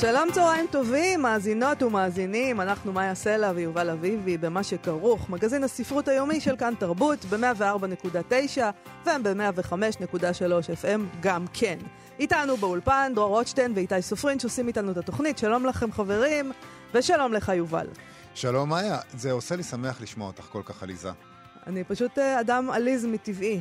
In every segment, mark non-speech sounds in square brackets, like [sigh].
שלום צהריים טובים, מאזינות ומאזינים, אנחנו מאיה סלע ויובל אביבי במה שכרוך, מגזין הספרות היומי של כאן תרבות ב-104.9 וב-105.3 FM גם כן. איתנו באולפן דרור רוטשטיין ואיתי סופרין שעושים איתנו את התוכנית, שלום לכם חברים, ושלום לך יובל. שלום מאיה, זה עושה לי שמח לשמוע אותך כל כך עליזה. אני פשוט אה, אדם עליז מטבעי.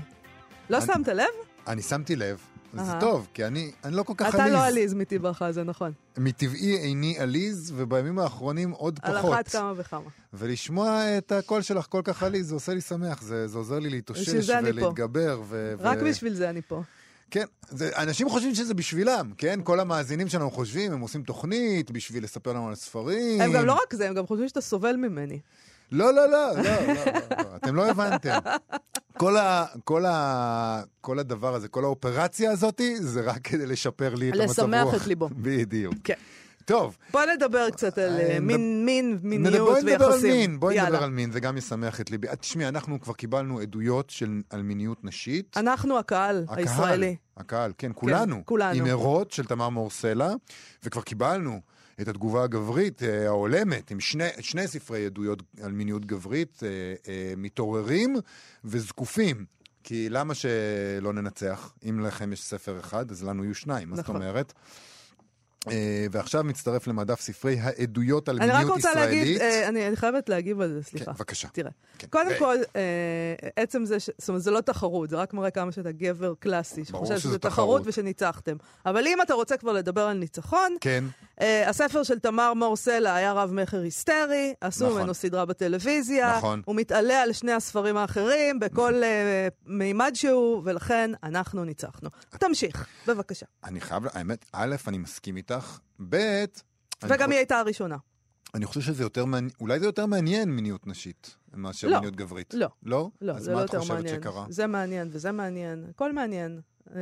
לא אני- שמת לב? אני שמתי לב, וזה אהה. טוב, כי אני, אני לא כל כך אתה עליז. לא עליז מטבעך, זה נכון. מטבעי איני עליז, ובימים האחרונים עוד על פחות. אחת כמה וכמה. ולשמוע את הקול שלך כל כך עליז, זה עושה לי שמח, זה, זה עוזר לי להתאושש זה. ולהתגבר. ו- רק ו- בשביל זה אני פה. כן, זה, אנשים חושבים שזה בשבילם, כן? כל המאזינים שלנו חושבים, הם עושים תוכנית בשביל לספר לנו על ספרים. הם גם לא רק זה, הם גם חושבים שאתה סובל ממני. לא, לא, לא, לא, לא, לא, לא, אתם לא הבנתם. כל, ה, כל, ה, כל הדבר הזה, כל האופרציה הזאת, זה רק כדי לשפר לי את המצב רוח. לשמח את ליבו. בדיוק. כן. טוב, בוא נדבר קצת על אה, אה, מין, מין, מיניות נדבר- בואי ויחסים. נדבר על מין, בואי. נדבר על מין, זה גם ישמח את ליבי. אה, תשמעי, אנחנו כבר קיבלנו עדויות של, על מיניות נשית. אנחנו הקהל הקהל, הישראלי. הקהל, כן, כולנו. כולנו. עם ערות של תמר מור סלע, וכבר קיבלנו את התגובה הגברית אה, ההולמת, עם שני, שני ספרי עדויות על מיניות גברית, אה, אה, מתעוררים וזקופים. כי למה שלא ננצח? אם לכם יש ספר אחד, אז לנו יהיו שניים, מה זאת נכון. אומרת? אה, ועכשיו מצטרף למדף ספרי העדויות על אני רק מיניות רוצה ישראלית. להגיד, אה, אני אני חייבת להגיב על זה, כן, סליחה. בבקשה. תראה, כן. קודם ו- כל, אה, עצם זה, ש- זאת אומרת, זה לא תחרות, זה רק מראה כמה שאתה גבר קלאסי, שחושב שזה תחרות. תחרות ושניצחתם. אבל אם אתה רוצה כבר לדבר על ניצחון, כן, הספר של תמר מור סלע היה רב-מכר היסטרי, עשו נכון. ממנו סדרה בטלוויזיה, נכון. הוא מתעלה על שני הספרים האחרים בכל אה, מימד שהוא, ולכן אנחנו ניצחנו. תמשיך, בבקשה. אני חייב, האמת, א', אני מסכים איתך, ב', אני וגם היא הייתה הראשונה. אני חושב שזה יותר מעניין, אולי זה יותר מעניין מיניות נשית מאשר לא. מיניות גברית. לא. לא? לא, אז מה לא את חושבת מעניין. שקרה? זה מעניין וזה מעניין, הכל מעניין. אה,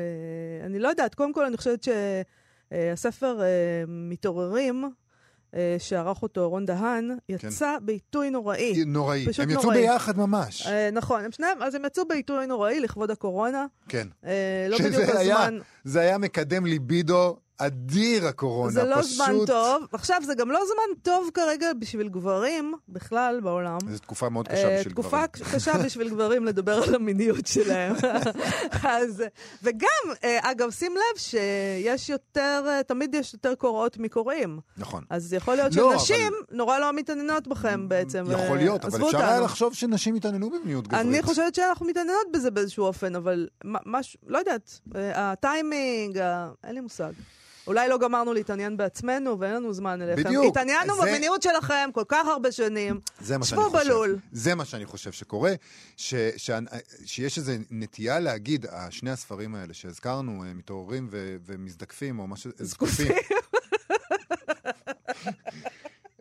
אני לא יודעת, קודם כל אני חושבת שהספר מתעוררים, אה, שערך אותו רון דהן, יצא בעיתוי נוראי. נוראי. פשוט הם יצאו נוראי. ביחד ממש. אה, נכון, הם שניהם, אז הם יצאו בעיתוי נוראי לכבוד הקורונה. כן. אה, לא בדיוק היה- הזמן, זה היה מקדם ליבידו אדיר הקורונה. זה לא פשוט... זמן טוב. עכשיו, זה גם לא זמן טוב כרגע בשביל גברים בכלל בעולם. זו תקופה מאוד קשה אה, בשביל תקופה גברים. קשה בשביל גברים לדבר על המיניות שלהם. [laughs] אז, וגם, אה, אגב, שים לב שיש יותר, אה, תמיד יש יותר קוראות מקוראים. נכון. אז יכול להיות לא, שנשים נורא לא מתעניינות בכם בעצם. יכול להיות, אבל אפשר היה. לחשוב שנשים התעניינו במיניות גברית. אני חושבת שאנחנו מתעניינות בזה באיזשהו אופן, אבל מה- משהו, לא יודעת, הטיימינג, אין לי מושג. אולי לא גמרנו להתעניין בעצמנו ואין לנו זמן אליכם. בדיוק. התעניינו זה- במיניות שלכם כל כך הרבה שנים. זה מה שאני שבו חושב. בלול. זה מה שאני חושב שקורה, ש, ש, שיש איזו נטייה להגיד, אה, שני הספרים האלה שהזכרנו, אה, מתעוררים ו, ומזדקפים, או משהו, זקופים. [laughs]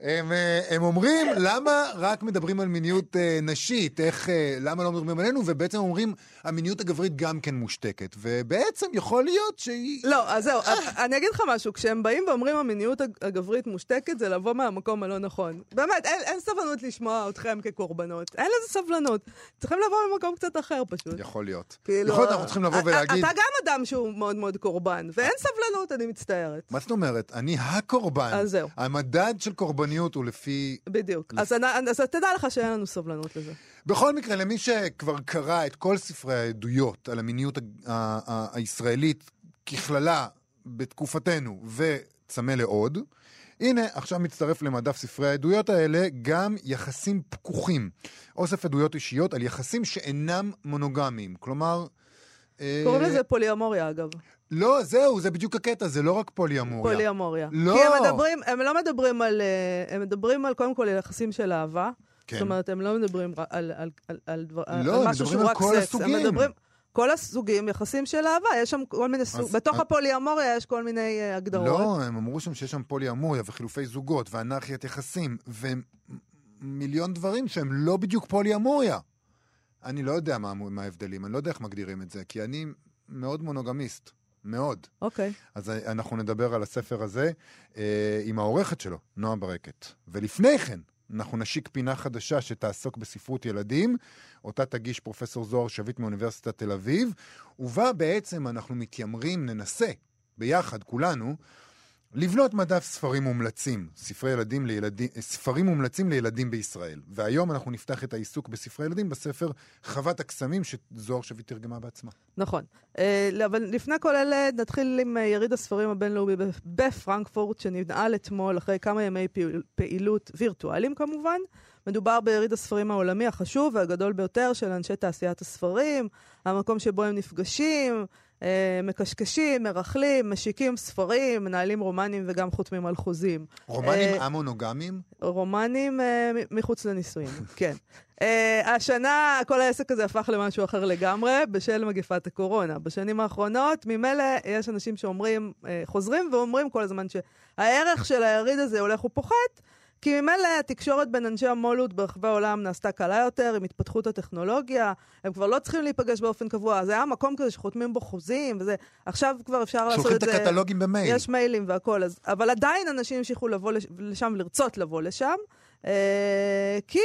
הם, אה, הם אומרים, למה רק מדברים על מיניות אה, נשית? איך, אה, למה לא מדברים עלינו? ובעצם אומרים, המיניות הגברית גם כן מושתקת. ובעצם יכול להיות שהיא... לא, אז זהו, אני אגיד לך משהו, כשהם באים ואומרים המיניות הג- הגברית מושתקת, זה לבוא מהמקום הלא נכון. באמת, אין, אין סבלנות לשמוע אתכם כקורבנות. אין לזה סבלנות. צריכים לבוא ממקום קצת אחר פשוט. יכול להיות. כאילו, יכול להיות, אנחנו צריכים לבוא א- א- ולהגיד... אתה גם אדם שהוא מאוד מאוד קורבן, ואין סבלנות, אני מצטערת. מה זאת אומרת? אני הקורבן. אז זהו. המדד של קורבניות הוא לפי... בדיוק. אז, אני, אז תדע לך שאין לנו סבלנות לזה. בכל מקרה, למי שכבר קרא את כל ספרי העדויות על המיניות ה- ה- ה- הישראלית ככללה בתקופתנו וצמא לעוד, הנה, עכשיו מצטרף למדף ספרי העדויות האלה גם יחסים פקוחים. אוסף עדויות אישיות על יחסים שאינם מונוגמיים. כלומר... אה, קוראים לזה פוליאמוריה, אגב. לא, זהו, זה בדיוק הקטע, זה לא רק פוליאמוריה. פוליאמוריה. לא. כי הם מדברים, הם לא מדברים על, אה, הם מדברים על, קודם כל, יחסים של אהבה. כן. זאת אומרת, הם לא מדברים רק על, על, על, על, דבר, על לא, הם משהו מדברים שהוא על רק כל סקס. הסוגים. הם מדברים, כל הסוגים יחסים של אהבה, יש שם כל מיני סוגים. בתוך אז- הפוליאמוריה יש כל מיני אה, הגדרות. לא, הם אמרו שם שיש שם פוליאמוריה וחילופי זוגות ואנרכיית יחסים ומיליון דברים שהם לא בדיוק פוליאמוריה. אני לא יודע מה, מה ההבדלים, אני לא יודע איך מגדירים את זה, כי אני מאוד מונוגמיסט. מאוד. אוקיי. אז אנחנו נדבר על הספר הזה אה, עם העורכת שלו, נועה ברקת. ולפני כן, אנחנו נשיק פינה חדשה שתעסוק בספרות ילדים, אותה תגיש פרופסור זוהר שביט מאוניברסיטת תל אביב, ובה בעצם אנחנו מתיימרים, ננסה, ביחד, כולנו, לבנות מדף ספרים מומלצים, ספרי ילדים לילדים, ספרים מומלצים לילדים בישראל. והיום אנחנו נפתח את העיסוק בספרי ילדים בספר חוות הקסמים שזוהר שביט תרגמה בעצמה. נכון. אה, אבל לפני כל אלה נתחיל עם אה, יריד הספרים הבינלאומי בפרנקפורט, שננעל אתמול אחרי כמה ימי פעילות וירטואליים כמובן. מדובר ביריד הספרים העולמי החשוב והגדול ביותר של אנשי תעשיית הספרים, המקום שבו הם נפגשים, אה, מקשקשים, מרכלים, משיקים ספרים, מנהלים רומנים וגם חותמים על חוזים. רומנים אה, א-מונוגמיים? רומנים אה, מחוץ לנישואים, [laughs] כן. השנה כל העסק הזה הפך למשהו אחר לגמרי בשל מגפת הקורונה. בשנים האחרונות, ממילא יש אנשים שאומרים, חוזרים ואומרים כל הזמן שהערך של היריד הזה הולך ופוחת. כי ממילא התקשורת בין אנשי המו"לות ברחבי העולם נעשתה קלה יותר עם התפתחות הטכנולוגיה, הם כבר לא צריכים להיפגש באופן קבוע, זה היה מקום כזה שחותמים בו חוזים, וזה, עכשיו כבר אפשר לעשות את זה. שולחים את הקטלוגים במייל. יש מיילים והכול, אז, אבל עדיין אנשים המשיכו לבוא לשם, לרצות לבוא לשם, אה, כי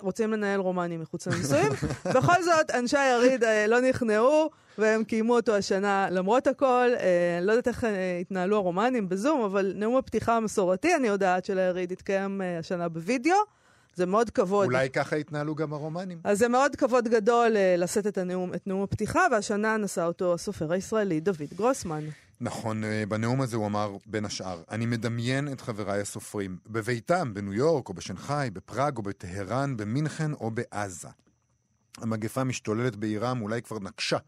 רוצים לנהל רומנים מחוץ לנישואים. [laughs] בכל זאת, אנשי היריד אה, לא נכנעו, והם קיימו אותו השנה למרות הכל. אה, לא יודעת איך אה, התנהלו הרומנים בזום, אבל נאום הפתיחה המסורתי, אני יודעת, של היריד התקיים אה, השנה בווידאו. זה מאוד כבוד. אולי ככה התנהלו גם הרומנים. אז זה מאוד כבוד גדול לשאת את, הנאום, את נאום הפתיחה, והשנה נשא אותו הסופר הישראלי דוד גרוסמן. נכון, בנאום הזה הוא אמר, בין השאר, אני מדמיין את חבריי הסופרים בביתם, בניו יורק או בשנגחאי, בפראג או בטהרן, במינכן או בעזה. המגפה משתוללת בעירם, אולי כבר נקשה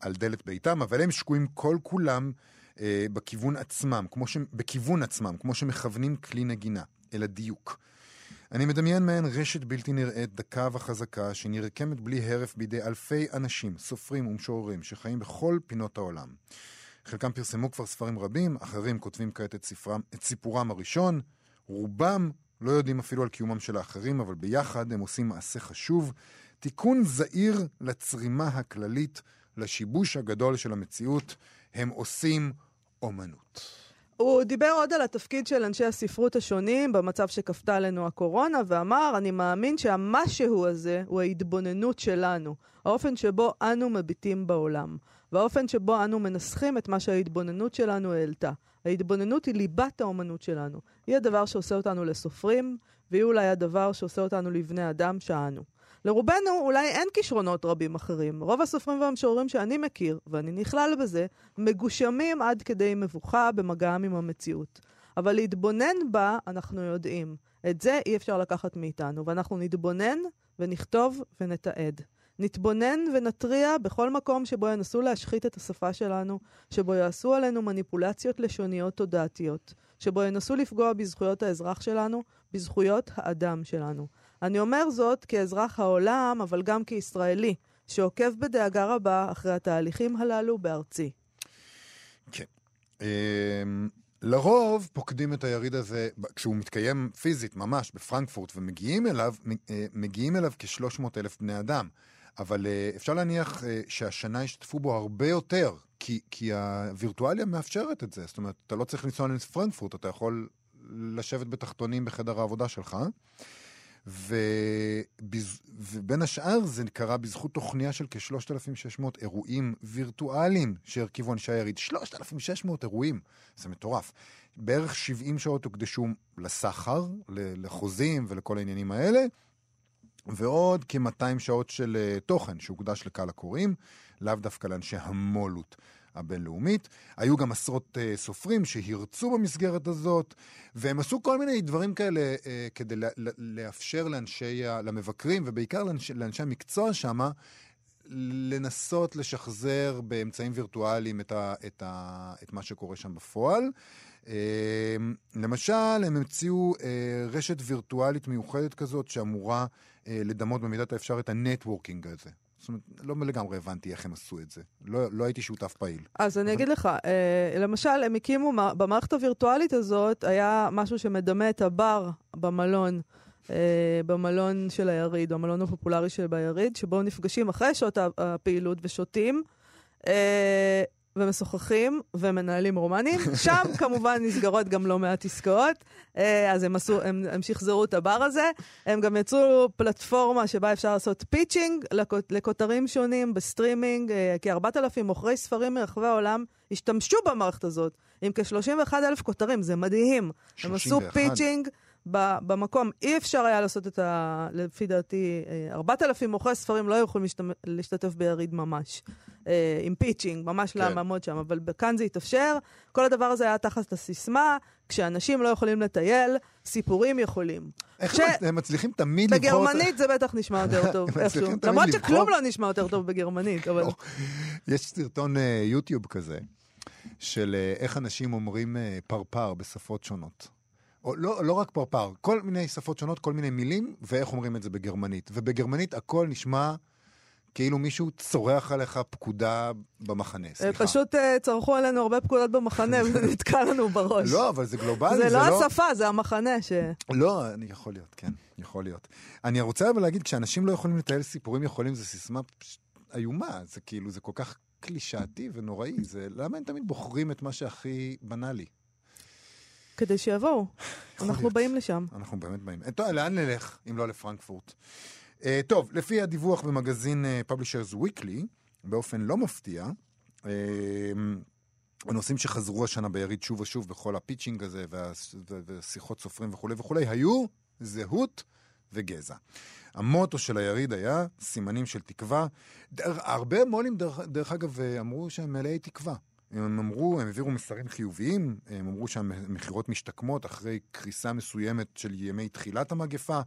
על דלת ביתם, אבל הם שקועים כל כולם אה, בכיוון עצמם, כמו ש... בכיוון עצמם, כמו שמכוונים כלי נגינה, אל הדיוק. אני מדמיין מעין רשת בלתי נראית, דקה וחזקה, שנרקמת בלי הרף בידי אלפי אנשים, סופרים ומשוררים, שחיים בכל פינות העולם. חלקם פרסמו כבר ספרים רבים, אחרים כותבים כעת את, ספרם, את סיפורם הראשון. רובם לא יודעים אפילו על קיומם של האחרים, אבל ביחד הם עושים מעשה חשוב, תיקון זעיר לצרימה הכללית, לשיבוש הגדול של המציאות. הם עושים אומנות. הוא דיבר עוד על התפקיד של אנשי הספרות השונים במצב שכפתה עלינו הקורונה, ואמר, אני מאמין שהמשהו הזה הוא ההתבוננות שלנו, האופן שבו אנו מביטים בעולם. והאופן שבו אנו מנסחים את מה שההתבוננות שלנו העלתה. ההתבוננות היא ליבת האומנות שלנו. היא הדבר שעושה אותנו לסופרים, והיא אולי הדבר שעושה אותנו לבני אדם שאנו. לרובנו אולי אין כישרונות רבים אחרים. רוב הסופרים והמשוררים שאני מכיר, ואני נכלל בזה, מגושמים עד כדי מבוכה במגעם עם המציאות. אבל להתבונן בה, אנחנו יודעים. את זה אי אפשר לקחת מאיתנו, ואנחנו נתבונן ונכתוב ונתעד. נתבונן ונתריע בכל מקום שבו ינסו להשחית את השפה שלנו, שבו יעשו עלינו מניפולציות לשוניות תודעתיות, שבו ינסו לפגוע בזכויות האזרח שלנו, בזכויות האדם שלנו. אני אומר זאת כאזרח העולם, אבל גם כישראלי, שעוקב בדאגה רבה אחרי התהליכים הללו בארצי. כן. אמ, לרוב פוקדים את היריד הזה, כשהוא מתקיים פיזית, ממש, בפרנקפורט, ומגיעים אליו, אה, מגיעים אליו כ-300 אלף בני אדם. אבל uh, אפשר להניח uh, שהשנה ישתתפו בו הרבה יותר, כי, כי הווירטואליה מאפשרת את זה. זאת אומרת, אתה לא צריך לנסוע לפרנקפורט, אתה יכול לשבת בתחתונים בחדר העבודה שלך. ובז... ובין השאר זה קרה בזכות תוכניה של כ-3,600 אירועים וירטואליים שהרכיבו אנשי היריד. 3,600 אירועים, זה מטורף. בערך 70 שעות הוקדשו לסחר, לחוזים ולכל העניינים האלה, ועוד כ-200 שעות של uh, תוכן שהוקדש לקהל הקוראים, לאו דווקא לאנשי המו"לות הבינלאומית. היו גם עשרות uh, סופרים שהרצו במסגרת הזאת, והם עשו כל מיני דברים כאלה uh, כדי לה, לאפשר לאנשי, למבקרים, ובעיקר לאנשי, לאנשי המקצוע שמה, לנסות לשחזר באמצעים וירטואליים את, ה, את, ה, את מה שקורה שם בפועל. למשל, הם המציאו רשת וירטואלית מיוחדת כזאת שאמורה לדמות במידת האפשר את ה networking הזה. זאת אומרת, לא לגמרי הבנתי איך הם עשו את זה. לא, לא הייתי שותף פעיל. אז אני אגיד לך, אה, למשל, הם הקימו, במערכת הווירטואלית הזאת היה משהו שמדמה את הבר במלון. אה, במלון של היריד, המלון הפופולרי של ביריד, שבו נפגשים אחרי שעות הפעילות ושותים. ומשוחחים ומנהלים רומנים. [laughs] שם כמובן נסגרות גם לא מעט עסקאות, אה, אז הם, עשו, הם, הם שחזרו את הבר הזה. הם גם יצרו פלטפורמה שבה אפשר לעשות pitching לכותרים שונים בסטרימינג. אה, כ-4,000 מוכרי ספרים מרחבי העולם השתמשו במערכת הזאת, עם כ-31,000 כותרים, זה מדהים. 31. הם עשו pitching. במקום. אי אפשר היה לעשות את ה... לפי דעתי, 4,000 מוכרי ספרים לא היו יכולים להשתתף ביריד ממש. אה, עם pitching, ממש כן. לעמוד שם, אבל כאן זה התאפשר. כל הדבר הזה היה תחת הסיסמה, כשאנשים לא יכולים לטייל, סיפורים יכולים. איך ש... הם מצליחים תמיד לבחור... בגרמנית זה בטח נשמע יותר [laughs] טוב, איכשהו. למרות שכלום לא נשמע יותר טוב בגרמנית, אבל... לא. יש סרטון אה, יוטיוב כזה, של אה, איך אנשים אומרים פרפר בשפות שונות. או לא, לא רק פרפר, כל מיני שפות שונות, כל מיני מילים, ואיך אומרים את זה בגרמנית. ובגרמנית הכל נשמע כאילו מישהו צורח עליך פקודה במחנה, סליחה. פשוט uh, צרחו עלינו הרבה פקודות במחנה [laughs] וזה נתקע לנו בראש. לא, אבל זה גלובלי, זה, זה לא... זה לא השפה, זה המחנה ש... לא, אני יכול להיות, כן, יכול להיות. אני רוצה אבל להגיד, כשאנשים לא יכולים לתאר סיפורים יכולים, זו סיסמה איומה. זה כאילו, זה כל כך קלישאתי ונוראי. זה, למה הם תמיד בוחרים את מה שהכי בנאלי? כדי שיבואו. אנחנו. באים לשם. אנחנו באמת באים. טוב, לאן נלך אם לא לפרנקפורט? Uh, טוב, לפי הדיווח במגזין uh, Publishers Weekly, באופן לא מפתיע, uh, הנושאים שחזרו השנה ביריד שוב ושוב בכל הפיצ'ינג הזה ושיחות סופרים וכולי וכולי, היו זהות וגזע. המוטו של היריד היה סימנים של תקווה. דר, הרבה מו"לים, דרך, דרך אגב, אמרו שהם מלאי תקווה. הם אמרו, הם העבירו מסרים חיוביים, הם אמרו שהמכירות משתקמות אחרי קריסה מסוימת של ימי תחילת המגפה.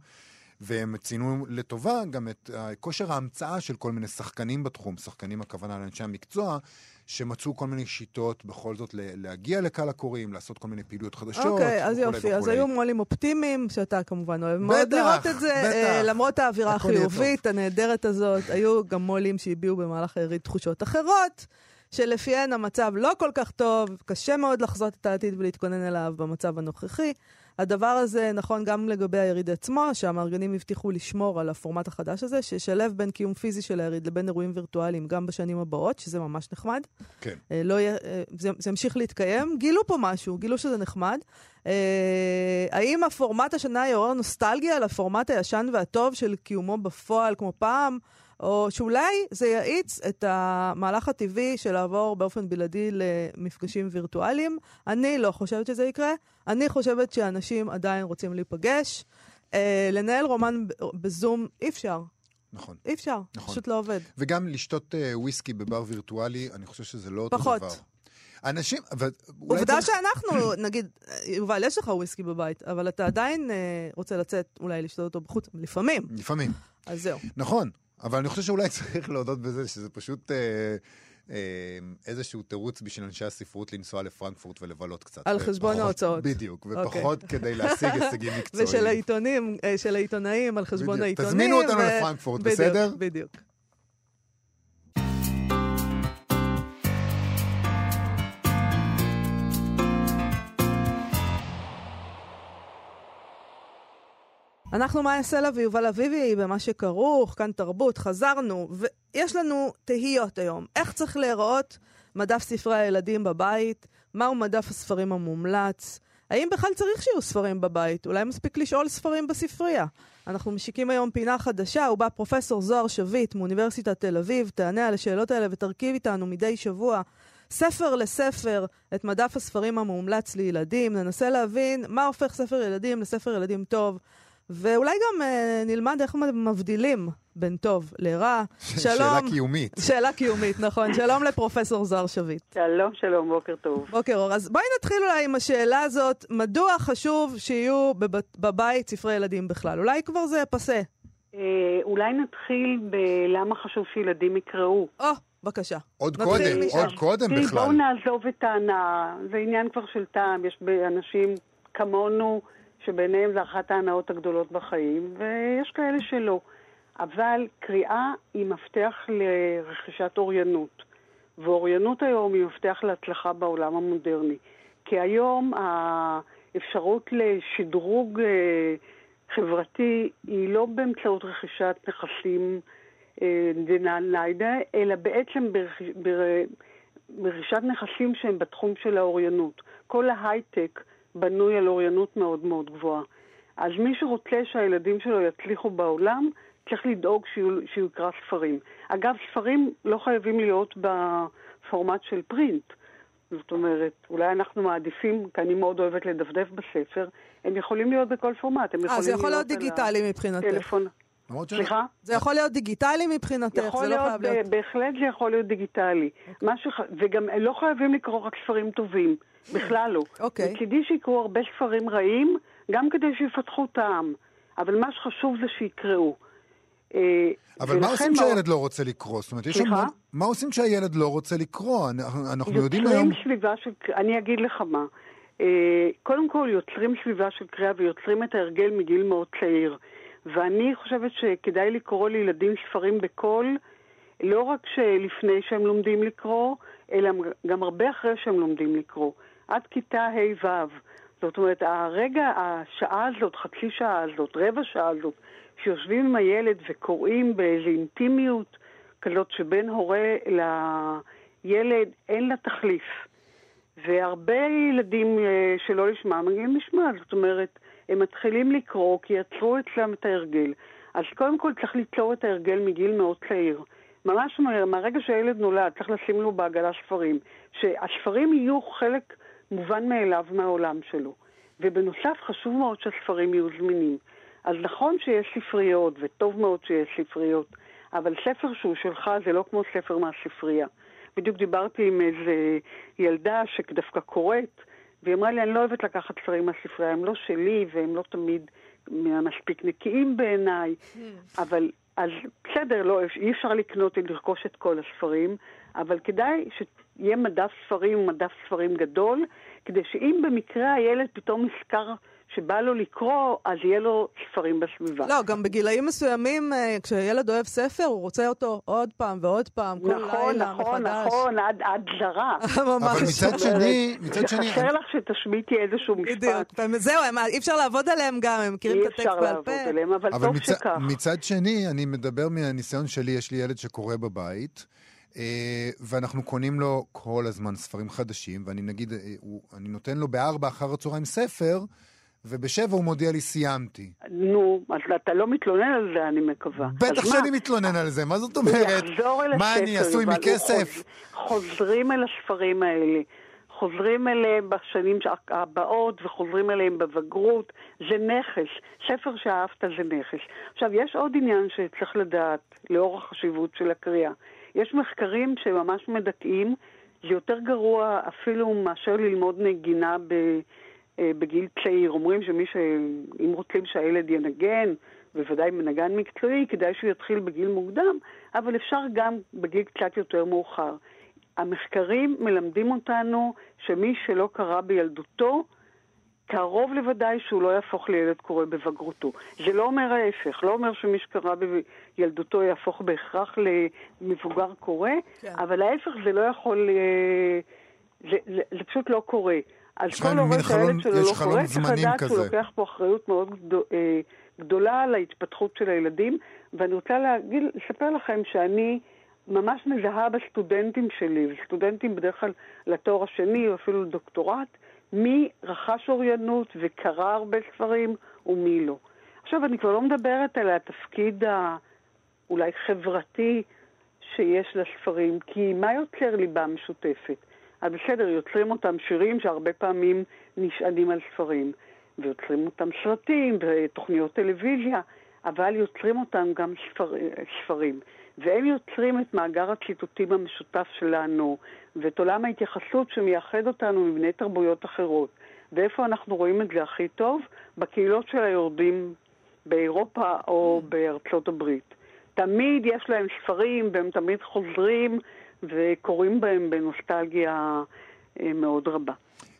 והם ציינו לטובה גם את כושר ההמצאה של כל מיני שחקנים בתחום, שחקנים הכוונה לאנשי המקצוע, שמצאו כל מיני שיטות בכל זאת להגיע לקהל הקוראים, לעשות כל מיני פעילויות חדשות. אוקיי, אז יופי, וכולי. אז היו מו"לים אופטימיים, שאתה כמובן אוהב מאוד לראות את זה, בטח. אה, למרות האווירה החיובית, הנהדרת הזאת, היו גם מו"לים שהביעו במהלך היריד תחושות אחרות. שלפיהן המצב לא כל כך טוב, קשה מאוד לחזות את העתיד ולהתכונן אליו במצב הנוכחי. הדבר הזה נכון גם לגבי היריד עצמו, שהמארגנים הבטיחו לשמור על הפורמט החדש הזה, שישלב בין קיום פיזי של היריד לבין אירועים וירטואליים גם בשנים הבאות, שזה ממש נחמד. כן. אה, לא יהיה, אה, זה, זה ימשיך להתקיים. גילו פה משהו, גילו שזה נחמד. אה, האם הפורמט השנה יעורר נוסטלגיה לפורמט הישן והטוב של קיומו בפועל כמו פעם? או שאולי זה יאיץ את המהלך הטבעי של לעבור באופן בלעדי למפגשים וירטואליים. אני לא חושבת שזה יקרה. אני חושבת שאנשים עדיין רוצים להיפגש. אה, לנהל רומן בזום אי אפשר. נכון. אי אפשר, נכון. פשוט לא עובד. וגם לשתות אה, וויסקי בבר וירטואלי, אני חושב שזה לא אותו פחות. דבר. אנשים, אבל... עובדה צריך... שאנחנו, [coughs] נגיד, יובל, יש לך וויסקי בבית, אבל אתה עדיין אה, רוצה לצאת, אולי לשתות אותו בחוץ, לפעמים. לפעמים. אז זהו. נכון, אבל אני חושב שאולי [laughs] צריך להודות בזה שזה פשוט אה, אה, איזשהו תירוץ בשביל אנשי הספרות לנסוע לפרנקפורט ולבלות קצת. על חשבון ההוצאות. בדיוק, אוקיי. ופחות okay. כדי להשיג [laughs] הישגים מקצועיים. ושל העיתונים, אה, של העיתונאים על חשבון בדיוק. העיתונים. תזמינו אותנו ו... לפרנקפורט, בדיוק, בסדר? בדיוק. אנחנו מאיה סלע ויובל אביבי במה שכרוך, כאן תרבות, חזרנו, ויש לנו תהיות היום. איך צריך להיראות מדף ספרי הילדים בבית? מהו מדף הספרים המומלץ? האם בכלל צריך שיהיו ספרים בבית? אולי מספיק לשאול ספרים בספרייה. אנחנו משיקים היום פינה חדשה, ובה פרופסור זוהר שביט מאוניברסיטת תל אביב, תענה על השאלות האלה ותרכיב איתנו מדי שבוע ספר לספר את מדף הספרים המומלץ לילדים. ננסה להבין מה הופך ספר ילדים לספר ילדים טוב. ואולי גם אה, נלמד איך מבדילים בין טוב לרע. [laughs] שלום. שאלה קיומית. שאלה קיומית, נכון. [laughs] שלום לפרופסור זוהר שביט. שלום, שלום, בוקר טוב. בוקר אור. אז בואי נתחיל אולי עם השאלה הזאת, מדוע חשוב שיהיו בבית ספרי ילדים בכלל? אולי כבר זה פסה. אה, אולי נתחיל בלמה חשוב שילדים יקראו. או, בבקשה. עוד קודם, עוד קודם בכלל. בואו נעזוב את ההנאה, זה עניין כבר של טעם, יש אנשים כמונו שביניהם זה אחת ההנאות הגדולות בחיים, ויש כאלה שלא. אבל קריאה היא מפתח לרכישת אוריינות, ואוריינות היום היא מפתח להצלחה בעולם המודרני. כי היום האפשרות לשדרוג אה, חברתי היא לא באמצעות רכישת נכסים אה, דנן ליידה, אלא בעצם ברכ... בר... ברכישת נכסים שהם בתחום של האוריינות. כל ההייטק בנוי על אוריינות מאוד מאוד גבוהה. אז מי שרוצה שהילדים שלו יצליחו בעולם, צריך לדאוג שהוא יקרא ספרים. אגב, ספרים לא חייבים להיות בפורמט של פרינט. זאת אומרת, אולי אנחנו מעדיפים, כי אני מאוד אוהבת לדפדף בספר, הם יכולים להיות בכל פורמט. הם יכולים אה, זה יכול להיות דיגיטלי מבחינתך. טלפון. סליחה? זה יכול להיות דיגיטלי מבחינתך, זה לא חייב להיות... בהחלט זה יכול להיות דיגיטלי. Okay. אוקיי. שח... וגם לא חייבים לקרוא רק ספרים טובים, בכלל לא. אוקיי. Okay. מצידי שיקראו הרבה ספרים רעים, גם כדי שיפתחו טעם. אבל מה שחשוב זה שיקראו. אה, אבל מה עושים כשהילד לא רוצה לקרוא? זאת אומרת, יש שם... מה עושים כשהילד לא רוצה לקרוא? אנחנו יודעים היום... יוצרים סביבה של... אני אגיד לך מה. אה, קודם כל, יוצרים סביבה של קריאה ויוצרים את ההרגל מגיל מאוד צעיר. ואני חושבת שכדאי לקרוא לילדים ספרים בקול, לא רק לפני שהם לומדים לקרוא, אלא גם הרבה אחרי שהם לומדים לקרוא. עד כיתה ה'-ו'. זאת אומרת, הרגע, השעה הזאת, חצי שעה הזאת, רבע שעה הזאת, שיושבים עם הילד וקוראים באיזו אינטימיות כזאת שבין הורה לילד, אין לה תחליף. והרבה ילדים אה, שלא לשמם מגיעים לשמה, זאת אומרת, הם מתחילים לקרוא כי יצרו אצלם את ההרגל. אז קודם כל צריך ליצור את ההרגל מגיל מאוד צעיר. ממש מהר, מהרגע שהילד נולד, צריך לשים לו בעגלה ספרים. שהספרים יהיו חלק מובן מאליו מהעולם שלו. ובנוסף, חשוב מאוד שהספרים יהיו זמינים. אז נכון שיש ספריות, וטוב מאוד שיש ספריות, אבל ספר שהוא שלך זה לא כמו ספר מהספרייה. בדיוק דיברתי עם איזה ילדה שדווקא קוראת, והיא אמרה לי, אני לא אוהבת לקחת ספרים מהספרייה, הם לא שלי והם לא תמיד מספיק נקיים בעיניי, hmm. אבל אז בסדר, לא, אי אפשר לקנות, לרכוש את כל הספרים, אבל כדאי שיהיה מדף ספרים, מדף ספרים גדול, כדי שאם במקרה הילד פתאום נזכר שבא לו לקרוא, אז יהיה לו ספרים בסביבה. לא, גם בגילאים מסוימים, אה, כשילד אוהב ספר, הוא רוצה אותו עוד פעם ועוד פעם, כל נכון, לילה נכון, מחדש. נכון, נכון, עד, עד זרה. [laughs] אבל מצד שני, מצד שני... חסר לך שתשמיטי איזשהו משפט. בדיוק, זהו, אי אפשר לעבוד עליהם גם, הם מכירים את הטקסט בעל פה. אי אפשר לעבוד עליהם, אבל, אבל טוב מצ... שכך. מצד שני, אני מדבר מהניסיון שלי, יש לי ילד שקורא בבית. Uh, ואנחנו קונים לו כל הזמן ספרים חדשים, ואני נגיד, uh, הוא, אני נותן לו בארבע אחר הצהריים ספר, ובשבע הוא מודיע לי סיימתי. נו, אז אתה לא מתלונן על זה, אני מקווה. בטח שאני מה? מתלונן על זה, מה זאת אומרת? מה, אני עשוי מכסף? חוזרים אל הספרים האלה. חוזרים אליהם בשנים הבאות וחוזרים אליהם בבגרות, זה נכס. ספר שאהבת זה נכס. עכשיו, יש עוד עניין שצריך לדעת, לאור החשיבות של הקריאה. יש מחקרים שממש מדכאים, זה יותר גרוע אפילו מאשר ללמוד נגינה ב... אה, בגיל צעיר. אומרים שמי ש... אם רוצים שהילד ינגן, בוודאי מנגן מקצועי, כדאי שהוא יתחיל בגיל מוקדם, אבל אפשר גם בגיל קצת יותר מאוחר. המחקרים מלמדים אותנו שמי שלא קרא בילדותו, קרוב לוודאי שהוא לא יהפוך לילד קורא בבגרותו. זה לא אומר ההפך, לא אומר שמי שקרא בילדותו יהפוך בהכרח למבוגר קורא, כן. אבל ההפך זה לא יכול, אה, זה, זה, זה פשוט לא קורה. אז כל הורה שהילד שלו לא קורא, צריך לדעת שהוא לוקח פה אחריות מאוד אה, גדולה על ההתפתחות של הילדים, ואני רוצה להגיד, לספר לכם שאני ממש מזהה בסטודנטים שלי, וסטודנטים בדרך כלל לתואר השני או אפילו לדוקטורט, מי רכש אוריינות וקרא הרבה ספרים ומי לא. עכשיו, אני כבר לא מדברת על התפקיד האולי חברתי שיש לספרים, כי מה יוצר ליבה משותפת? אז בסדר, יוצרים אותם שירים שהרבה פעמים נשענים על ספרים, ויוצרים אותם סרטים ותוכניות טלוויזיה, אבל יוצרים אותם גם ספר, ספרים. והם יוצרים את מאגר הציטוטים המשותף שלנו, ואת עולם ההתייחסות שמייחד אותנו מבני תרבויות אחרות. ואיפה אנחנו רואים את זה הכי טוב? בקהילות של היורדים באירופה או בארצות הברית. תמיד יש להם ספרים והם תמיד חוזרים וקוראים בהם בנוסטלגיה אה, מאוד רבה.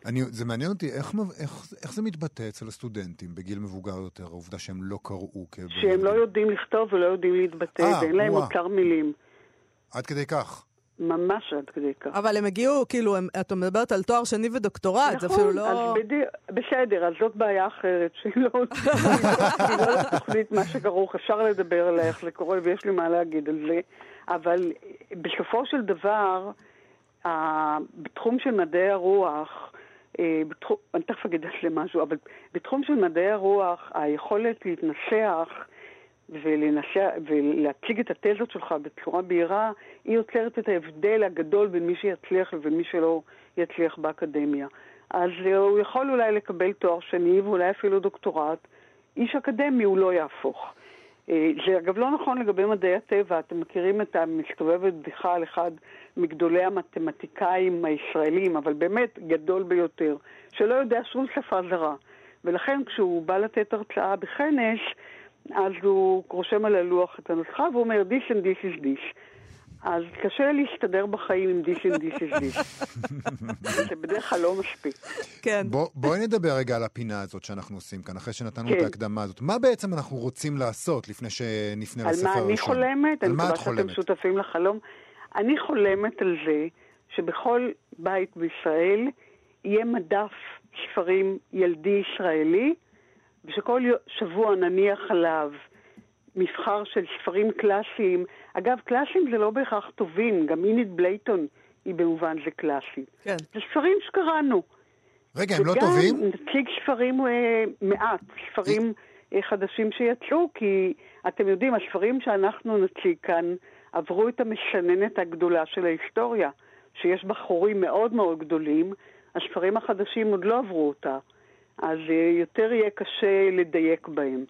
אני, זה מעניין אותי, איך, איך, איך זה מתבטא אצל הסטודנטים בגיל מבוגר יותר, העובדה שהם לא קראו כ... שהם לא יודעים לכתוב ולא יודעים להתבטא, 아, אה, ואין להם אוצר מילים. עד כדי כך. ממש עד כדי כך. אבל הם הגיעו, כאילו, הם, את מדברת על תואר שני ודוקטורט, זה אפילו לא... נכון, אז בדי... בסדר, אז זאת בעיה אחרת, שהיא לא, [laughs] היא לא תוכנית מה שכרוך, אפשר לדבר עליה איך זה קורה, ויש לי מה להגיד על זה, אבל בסופו של דבר, בתחום של מדעי הרוח, אה, בתחום, אני תכף אגיד על זה משהו, אבל בתחום של מדעי הרוח, היכולת להתנסח ולנסה, ולהציג את התזות שלך בצורה בהירה, היא יוצרת את ההבדל הגדול בין מי שיצליח לבין מי שלא יצליח באקדמיה. אז אה, הוא יכול אולי לקבל תואר שני ואולי אפילו דוקטורט. איש אקדמי הוא לא יהפוך. אה, זה אגב לא נכון לגבי מדעי הטבע, אתם מכירים את המסתובבת בדיחה על אחד מגדולי המתמטיקאים הישראלים, אבל באמת גדול ביותר, שלא יודע שום שפה זרה. ולכן כשהוא בא לתת הרצאה בכנס, אז הוא רושם על הלוח את הנוסחה ואומר this and this is this. אז קשה להסתדר בחיים עם this and this is this. [laughs] זה בדרך כלל לא מספיק. כן. בוא, בואי נדבר רגע על הפינה הזאת שאנחנו עושים כאן, אחרי שנתנו כן. את ההקדמה הזאת. מה בעצם אנחנו רוצים לעשות לפני שנפנה על לספר מה הראשון? אני חולמת? על אני מה מקווה את שאתם חולמת? שותפים לחלום. אני חולמת על זה שבכל בית בישראל יהיה מדף ספרים ילדי ישראלי, ושכל שבוע נניח עליו מבחר של ספרים קלאסיים. אגב, קלאסיים זה לא בהכרח טובים, גם אינית בלייטון היא במובן זה קלאסי. כן. זה ספרים שקראנו. רגע, הם לא וגם טובים? נציג ספרים אה, מעט, ספרים אה, חדשים שיצאו, כי אתם יודעים, הספרים שאנחנו נציג כאן עברו את המשננת הגדולה של ההיסטוריה, שיש בה חורים מאוד מאוד גדולים, הספרים החדשים עוד לא עברו אותה, אז אה, יותר יהיה קשה לדייק בהם.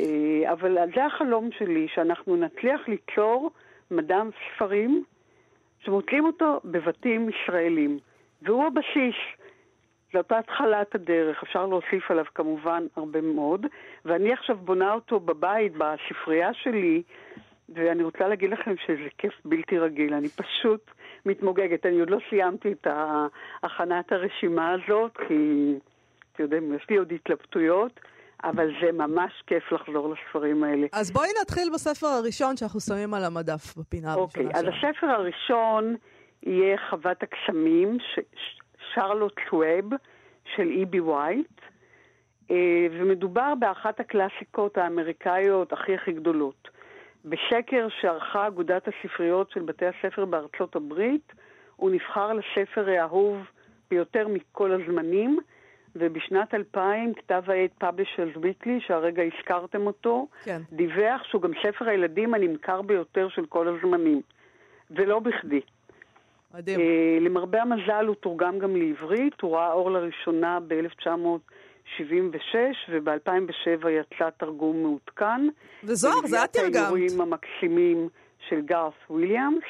אה, אבל זה החלום שלי, שאנחנו נצליח ליצור מדע ספרים שמוצאים אותו בבתים ישראלים, והוא הבסיס. זאת התחלת הדרך, אפשר להוסיף עליו כמובן הרבה מאוד, ואני עכשיו בונה אותו בבית, בספרייה שלי, ואני רוצה להגיד לכם שזה כיף בלתי רגיל, אני פשוט מתמוגגת, אני עוד לא סיימתי את הכנת הרשימה הזאת, כי, אתם יודעים, יש לי עוד התלבטויות, אבל זה ממש כיף לחזור לספרים האלה. אז בואי נתחיל בספר הראשון שאנחנו שמים על המדף בפינה אוקיי, הראשונה אז שלנו. הספר הראשון יהיה חוות הקסמים, ש- ש- שרלוט שווב של איבי וייט, אה, ומדובר באחת הקלאסיקות האמריקאיות הכי הכי גדולות. בסקר שערכה אגודת הספריות של בתי הספר בארצות הברית, הוא נבחר לספר האהוב ביותר מכל הזמנים, ובשנת 2000 כתב העת פאבלישרס ויטלי, שהרגע הזכרתם אותו, כן. דיווח שהוא גם ספר הילדים הנמכר ביותר של כל הזמנים. ולא בכדי. מדהים. אה, למרבה המזל הוא תורגם גם לעברית, הוא ראה אור לראשונה ב-1976, וב-2007 יצא תרגום מעודכן. וזוהר, זה את תרגמת. האיורים המקסימים של גארת' וויליאמס.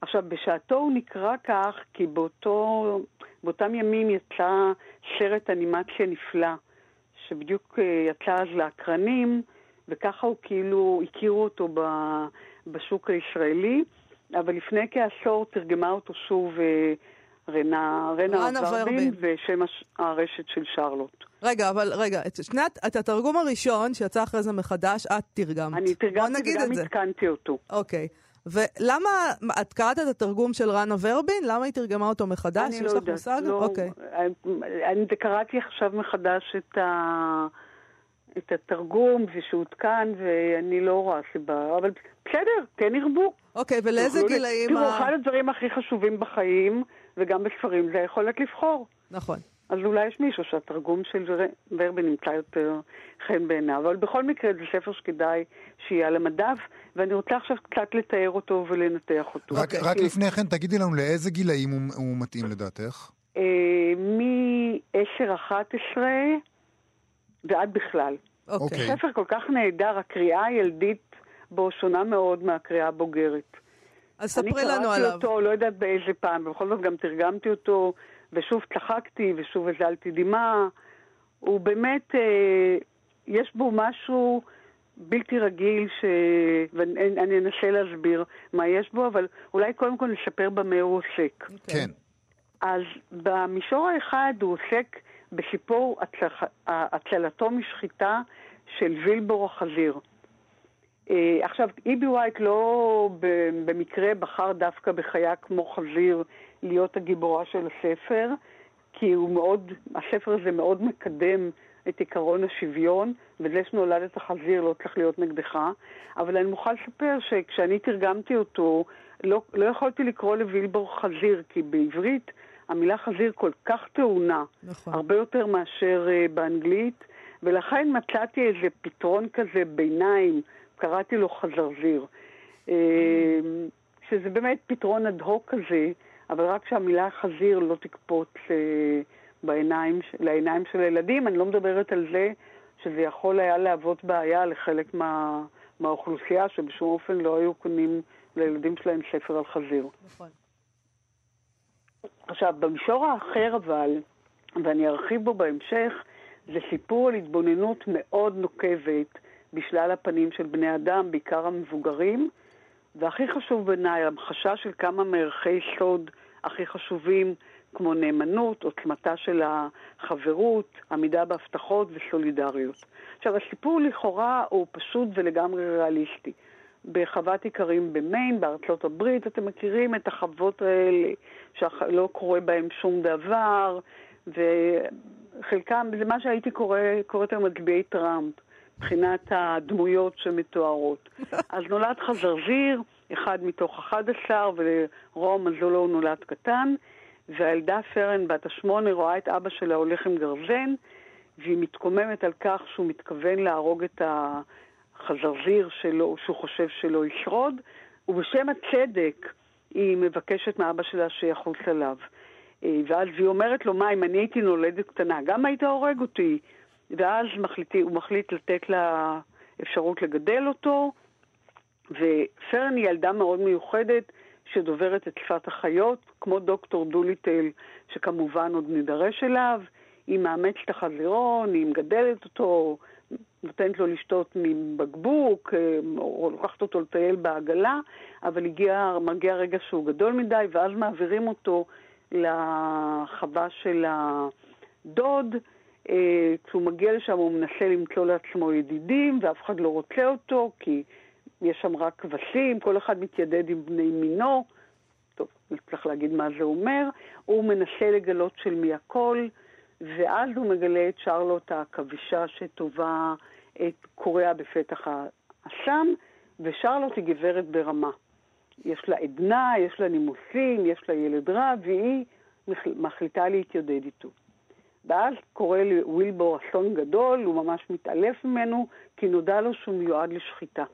עכשיו, בשעתו הוא נקרא כך, כי באותו, באותם ימים יצא סרט אנימציה נפלא, שבדיוק אה, יצא אז לאקרנים, וככה הוא כאילו, הכירו אותו ב- בשוק הישראלי, אבל לפני כעשור תרגמה אותו שוב אה, רנה, רנה ורבין. ושם הרשת של שרלוט. רגע, אבל רגע, את, שני, את התרגום הראשון שיצא אחרי זה מחדש, את תרגמת. אני תרגמתי וגם. עדכנתי אותו. אוקיי. ולמה, מה, את קראת את התרגום של רנה ורבין? למה היא תרגמה אותו מחדש? אני יש לא לך מושג? יודעת, לא, אוקיי. אני, קראתי עכשיו מחדש את, ה, את התרגום ושעודכן, ואני לא רואה סיבה, אבל בסדר, כן ירבו. אוקיי, ולאיזה גילאים... תראו, אחד הדברים הכי חשובים בחיים, וגם בספרים, זה היכולת לבחור. נכון. אז אולי יש מישהו שהתרגום של ור- ורבין נמצא יותר חן בעיניו, אבל בכל מקרה זה ספר שכדאי שיהיה על המדף, ואני רוצה עכשיו קצת לתאר אותו ולנתח אותו. רק, רק לפני כן, תגידי לנו לאיזה גילאים הוא, הוא מתאים לדעתך? אה, מ-10-11 ועד בכלל. אוקיי. זה ספר כל כך נהדר, הקריאה הילדית בו שונה מאוד מהקריאה הבוגרת. אז ספרי לנו אני עליו. קראתי אותו, לא יודעת באיזה פעם, ובכל זאת גם תרגמתי אותו, ושוב צחקתי, ושוב הזלתי דמעה. הוא באמת, אה, יש בו משהו בלתי רגיל, ש... ואני אני אנסה להסביר מה יש בו, אבל אולי קודם כל נספר במה הוא עוסק. אוקיי. כן. אז במישור האחד הוא עוסק בסיפור. הצלתו משחיטה של וילבור החזיר. אה, עכשיו, איבי ווייט לא במקרה בחר דווקא בחיה כמו חזיר להיות הגיבורה של הספר, כי הוא מאוד, הספר הזה מאוד מקדם את עקרון השוויון, וזה שנולדת חזיר לא צריך להיות נגדך, אבל אני מוכרחה לספר שכשאני תרגמתי אותו, לא, לא יכולתי לקרוא לווילבור חזיר, כי בעברית המילה חזיר כל כך טעונה, נכון. הרבה יותר מאשר uh, באנגלית, ולכן מצאתי איזה פתרון כזה ביניים, קראתי לו חזרזיר. Uh, שזה באמת פתרון אד הוק כזה, אבל רק שהמילה חזיר לא תקפוץ uh, בעיניים, לעיניים של הילדים. אני לא מדברת על זה שזה יכול היה להוות בעיה לחלק מה, מהאוכלוסייה, שבשום אופן לא היו קונים לילדים שלהם ספר על חזיר. נכון. עכשיו, במישור האחר אבל, ואני ארחיב בו בהמשך, זה סיפור על התבוננות מאוד נוקבת בשלל הפנים של בני אדם, בעיקר המבוגרים, והכי חשוב בעיניי, המחשה של כמה מערכי סוד הכי חשובים, כמו נאמנות, עוצמתה של החברות, עמידה בהבטחות וסולידריות. עכשיו, הסיפור לכאורה הוא פשוט ולגמרי ריאליסטי. בחוות איכרים במיין, בארצות הברית, אתם מכירים את החוות האלה שלא קורה בהן שום דבר, וחלקם, זה מה שהייתי קורא, קוראת היום מצביעי טראמפ, מבחינת הדמויות שמתוארות. [laughs] אז נולד חזרזיר, אחד מתוך 11, ולרום מזולו נולד קטן, והילדה פרן בת השמונה רואה את אבא שלה הולך עם גרזן, והיא מתקוממת על כך שהוא מתכוון להרוג את ה... חזרזיר שלו, שהוא חושב שלא ישרוד, ובשם הצדק היא מבקשת מאבא שלה שיחוס עליו. אה, ואז היא אומרת לו, מה, אם אני הייתי נולדת קטנה, גם היית הורג אותי. ואז מחליטי, הוא מחליט לתת לה אפשרות לגדל אותו, ופרן היא ילדה מאוד מיוחדת שדוברת את שפת החיות, כמו דוקטור דוליטל, שכמובן עוד נידרש אליו. היא מאמצת את החזירון, היא מגדלת אותו, נותנת לו לשתות מבקבוק, אה, או לוקחת אותו לטייל בעגלה, אבל הגיע, מגיע רגע שהוא גדול מדי, ואז מעבירים אותו לחווה של הדוד. אה, כשהוא מגיע לשם הוא מנסה למצוא לעצמו ידידים, ואף אחד לא רוצה אותו, כי יש שם רק כבשים, כל אחד מתיידד עם בני מינו. טוב, צריך להגיד מה זה אומר. הוא מנסה לגלות של מי הכל. ואז הוא מגלה את שרלוט העכבישה שטובה את קוריאה בפתח האסם, ושרלוט היא גברת ברמה. יש לה עדנה, יש לה נימוסים, יש לה ילד רע, והיא מחליטה להתייודד איתו. ואז קורה לווילבור אסון גדול, הוא ממש מתעלף ממנו, כי נודע לו שהוא מיועד לשחיטה.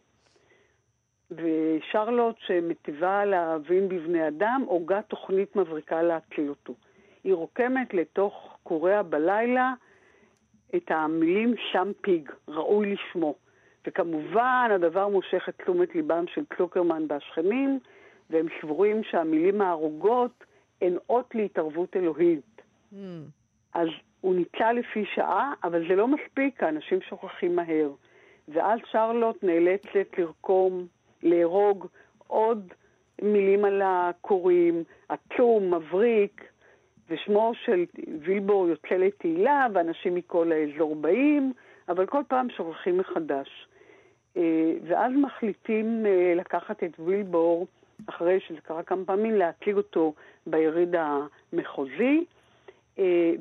ושרלוט, שמטיבה להבין בבני אדם, הוגה תוכנית מבריקה להציל אותו. היא רוקמת לתוך קוריאה בלילה את המילים שם פיג, ראוי לשמו. וכמובן, הדבר מושך את תשומת ליבם של קלוקרמן והשכנים, והם סבורים שהמילים ההרוגות הן אות להתערבות אלוהית. Mm. אז הוא ניצל לפי שעה, אבל זה לא מספיק, האנשים שוכחים מהר. ואז שרלוט נאלצת לרקום, להרוג עוד מילים על הקוראים, עצום, מבריק, ושמו של וילבור יוצא לתהילה, ואנשים מכל האזור באים, אבל כל פעם שוכחים מחדש. אה, ואז מחליטים אה, לקחת את וילבור, אחרי שזה קרה כמה פעמים, להציג אותו ביריד המחוזי,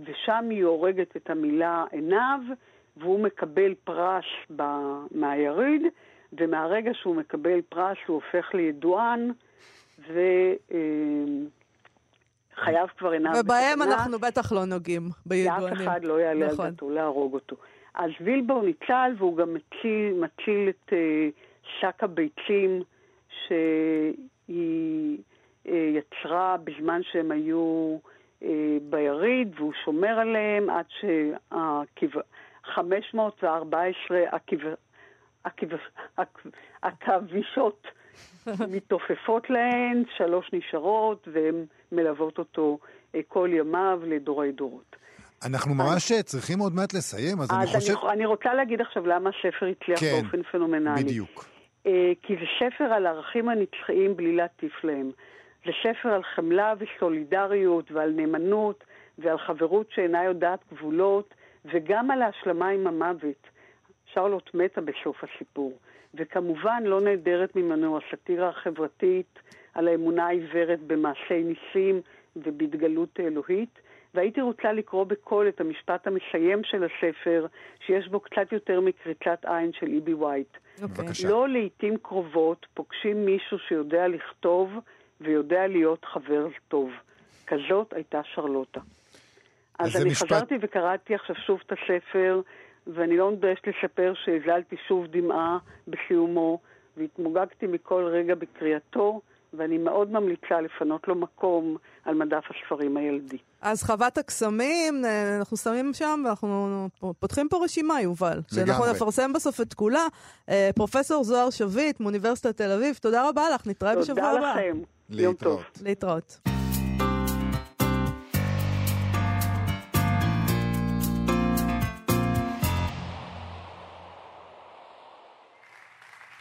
ושם היא הורגת את המילה עיניו, והוא מקבל פרס מהיריד, ומהרגע שהוא מקבל פרס הוא הופך לידוען, ו... חייו כבר בסכנה. ובהם אנחנו בטח לא נוגעים, בידוענים. שאף אחד לא יעלה נכון. על דעתו להרוג אותו. אז וילבור ניצל, והוא גם מציל, מציל את uh, שק הביצים שהיא יצרה בזמן שהם היו ביריד, והוא שומר עליהם עד שה-514 עכבישות [laughs] מתעופפות להן, שלוש נשארות, והן מלוות אותו אה, כל ימיו לדורי דורות. אנחנו ממש אז, צריכים עוד מעט לסיים, אז, אז אני חושב... אני, אני רוצה להגיד עכשיו למה הספר הצליח כן, באופן פנומנלי. בדיוק. Uh, כי זה ספר על ערכים הנצחיים בלי להטיף להם. זה ספר על חמלה וסולידריות ועל נאמנות ועל חברות שאינה יודעת גבולות וגם על ההשלמה עם המוות. שרלוט מתה בסוף הסיפור. וכמובן לא נעדרת ממנו הסאטירה החברתית על האמונה העיוורת במעשי ניסים ובהתגלות אלוהית. והייתי רוצה לקרוא בקול את המשפט המסיים של הספר, שיש בו קצת יותר מקריצת עין של איבי וייט. אוקיי. בבקשה. לא לעיתים קרובות פוגשים מישהו שיודע לכתוב ויודע להיות חבר טוב. כזאת הייתה שרלוטה. אז אני משפט- חזרתי וקראתי עכשיו שוב את הספר, ואני לא מתביישת לספר שהזלתי שוב דמעה בסיומו, והתמוגגתי מכל רגע בקריאתו, ואני מאוד ממליצה לפנות לו מקום על מדף הספרים הילדי. אז חוות הקסמים, אה, אנחנו שמים שם, ואנחנו פותחים פה רשימה, יובל. שאנחנו לגמרי. נפרסם בסוף את כולה. אה, פרופסור זוהר שביט מאוניברסיטת תל אביב, תודה רבה לך, נתראה בשבוע תודה הבא. לכם. יום טוב. להתראות.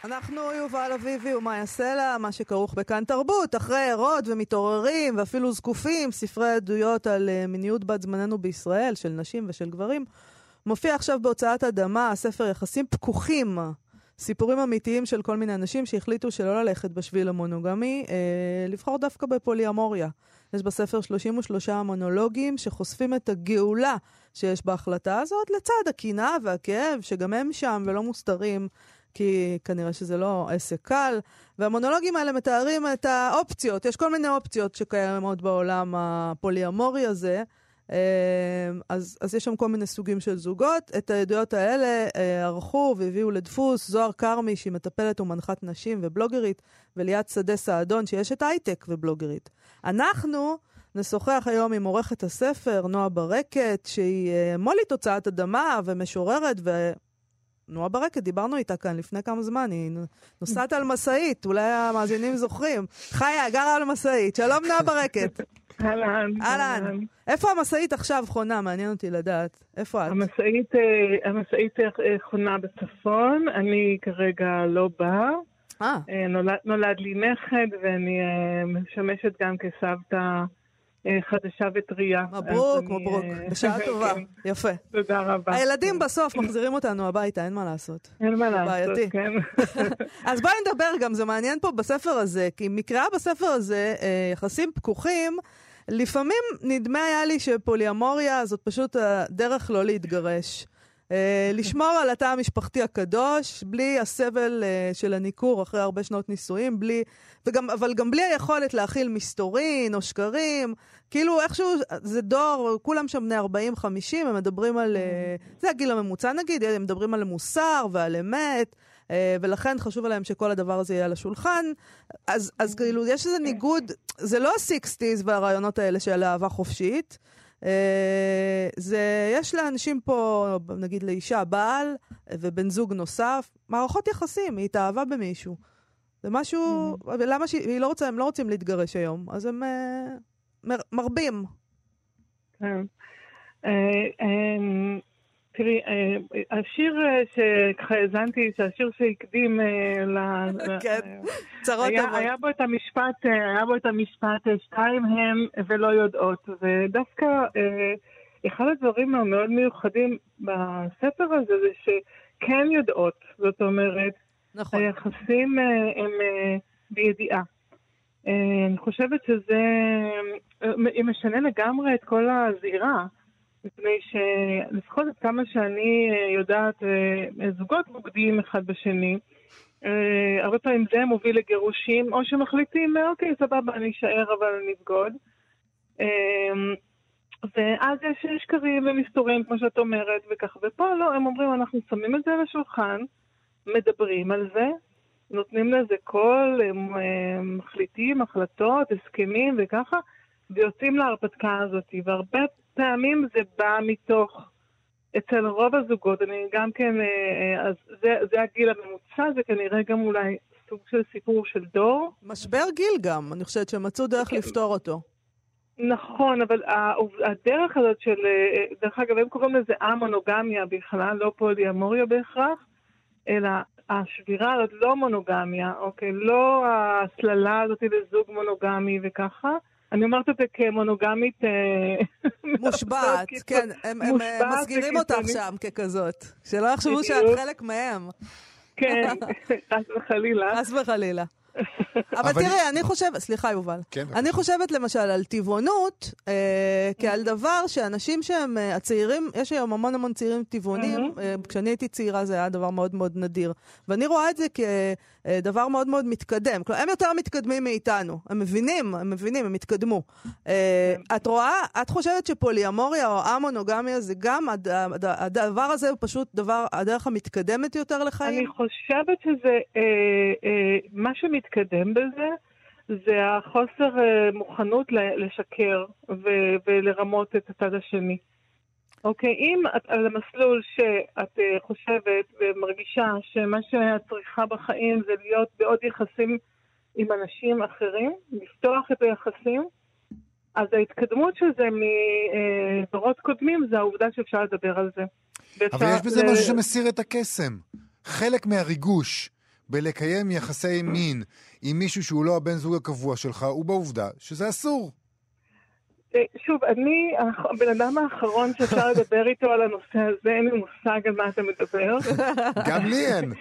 אנחנו יובל אביבי ומאיה סלע, מה שכרוך בכאן תרבות, אחרי ערות ומתעוררים ואפילו זקופים, ספרי עדויות על אה, מיניות בת זמננו בישראל, של נשים ושל גברים. מופיע עכשיו בהוצאת אדמה, הספר יחסים פקוחים, סיפורים אמיתיים של כל מיני אנשים שהחליטו שלא ללכת בשביל המונוגמי, אה, לבחור דווקא בפוליאמוריה. יש בספר 33 מונולוגים שחושפים את הגאולה שיש בהחלטה הזאת, לצד הקנאה והכאב, שגם הם שם ולא מוסתרים, כי כנראה שזה לא עסק קל. והמונולוגים האלה מתארים את האופציות, יש כל מיני אופציות שקיימות בעולם הפוליאמורי הזה. אה, אז, אז יש שם כל מיני סוגים של זוגות. את העדויות האלה אה, ערכו והביאו לדפוס זוהר כרמי, שהיא מטפלת ומנחת נשים ובלוגרית, וליאת שדה סעדון, שיש את הייטק ובלוגרית. אנחנו נשוחח היום עם עורכת הספר, נועה ברקת, שהיא אה, מולית הוצאת אדמה ומשוררת. נועה ברקת, דיברנו איתה כאן לפני כמה זמן, היא [laughs] נוסעת על משאית, אולי המאזינים זוכרים. חיה, גרה על משאית. שלום נועה ברקת. אהלן. אהלן. איפה המשאית עכשיו חונה? מעניין אותי לדעת. איפה את? המשאית, אה, המשאית אה, חונה בצפון, אני כרגע לא באה. אה, אה, נולד, נולד לי נכד ואני אה, משמשת גם כסבתא אה, חדשה וטריה. מברוק, מברוק. אה, בשעה [laughs] טובה. כן, יפה. תודה רבה. הילדים בסוף מחזירים אותנו הביתה, אין מה לעשות. אין מה לעשות, בעייתי. כן. [laughs] אז בואי נדבר גם, זה מעניין פה בספר הזה, כי מקרא בספר הזה, אה, יחסים פקוחים, לפעמים נדמה היה לי שפוליאמוריה זאת פשוט הדרך לא להתגרש. אה, לשמור על התא המשפחתי הקדוש, בלי הסבל אה, של הניכור אחרי הרבה שנות נישואים, בלי, וגם, אבל גם בלי היכולת להכיל מסתורין או שקרים. כאילו איכשהו, זה דור, כולם שם בני 40-50, הם מדברים על... אה, זה הגיל הממוצע נגיד, הם מדברים על מוסר ועל אמת. אה, ולכן חשוב עליהם שכל הדבר הזה יהיה על השולחן. אז, אז כאילו, יש איזה ניגוד, זה לא ה-60's והרעיונות האלה של אהבה חופשית. אה, זה, יש לאנשים פה, נגיד לאישה, בעל ובן זוג נוסף, מערכות יחסים, היא התאהבה במישהו. זה משהו, ולמה שהיא לא רוצה, הם לא רוצים להתגרש היום, אז הם אה, מר, מרבים. כן. אה, אה, תראי, אה, השיר אה, שככה האזנתי, שהשיר שהקדים אה, ל... [laughs] כן, אה, צרות טובות. היה בו את המשפט, אה, היה בו את המשפט אה, שתיים הם ולא יודעות, ודווקא אה, אחד הדברים המאוד מיוחדים בספר הזה זה שכן יודעות, זאת אומרת, נכון. היחסים אה, הם אה, בידיעה. אה, אני חושבת שזה אה, משנה לגמרי את כל הזירה, מפני שלפחות עד כמה שאני אה, יודעת, אה, זוגות בוגדים אחד בשני. אה, הרבה פעמים זה מוביל לגירושים, או שמחליטים, אוקיי, סבבה, אני אשאר אבל אני אבגוד. אה, ואז יש שקרים ומסתורים, כמו שאת אומרת, וככה. ופה לא, הם אומרים, אנחנו שמים את זה על השולחן, מדברים על זה, נותנים לזה קול, הם, הם מחליטים החלטות, הסכמים וככה, ויוצאים להרפתקה הזאת. והרבה פעמים זה בא מתוך, אצל רוב הזוגות, אני גם כן, אה, אה, אז זה, זה הגיל הממוצע, זה כנראה גם אולי סוג של סיפור של דור. משבר גיל גם, אני חושבת שמצאו דרך כן. לפתור אותו. נכון, אבל הדרך הזאת של, אה, דרך אגב, הם קוראים לזה א-מונוגמיה בכלל, לא פוליאמוריה בהכרח, אלא השבירה הזאת לא מונוגמיה, אוקיי? לא ההסללה הזאת לזוג מונוגמי וככה. אני אומרת את זה כמונוגמית... אה, [laughs] מושבעת, קיצון- כן, הם, הם מושבעת מסגירים אותך. שם ככזאת. שלא יחשבו שאת. חלק מהם. כן, [laughs] חס וחלילה. חס וחלילה. אבל אבל- תראה, אני חושבת, סליחה יובל, כן, אני חושבת למשל על טבעונות, אה, כעל דבר שאנשים שהם אה, הצעירים, יש היום המון המון צעירים טבעונים, אה, כשאני הייתי צעירה זה היה דבר מאוד מאוד נדיר. ואני רואה את זה כדבר מאוד מאוד מתקדם. כלומר, הם יותר מתקדמים מאיתנו, הם מבינים, הם מבינים, הם התקדמו. אה, את רואה, את חושבת שפוליאמוריה או המונוגמיה זה גם, הד- הד- הדבר הזה הוא פשוט דבר, הדרך המתקדמת יותר אני לחיים? חושבת שזה, אה, אה, מה שמתקדם בזה, זה החוסר אה, מוכנות לשקר ולרמות את הצד השני. אוקיי, אם את על המסלול שאת אה, חושבת ומרגישה שמה שאת צריכה בחיים זה להיות בעוד יחסים עם אנשים אחרים, לפתוח את היחסים, אז ההתקדמות של זה מדורות קודמים זה העובדה שאפשר לדבר על זה. אבל יש בזה ל- משהו שמסיר את הקסם. חלק מהריגוש בלקיים יחסי מין עם מישהו שהוא לא הבן זוג הקבוע שלך, הוא בעובדה שזה אסור. אה, שוב, אני הבן אדם האחרון שאפשר [laughs] לדבר איתו על הנושא הזה, אין לי מושג על מה אתה מדבר. [laughs] גם לי אין.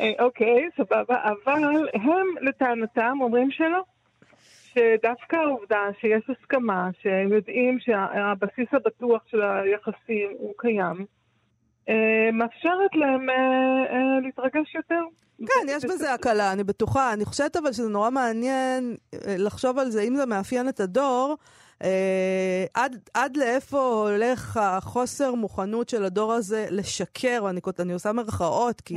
אה, אוקיי, סבבה, אבל הם לטענתם אומרים שלא. שדווקא העובדה שיש הסכמה, שהם יודעים שהבסיס הבטוח של היחסים הוא קיים, מאפשרת להם אה, אה, להתרגש יותר. כן, יש בזה הקלה, אני בטוחה. אני חושבת אבל שזה נורא מעניין אה, לחשוב על זה, אם זה מאפיין את הדור, אה, עד, עד לאיפה הולך החוסר מוכנות של הדור הזה לשקר, ואני כות- אני עושה מרכאות, כי...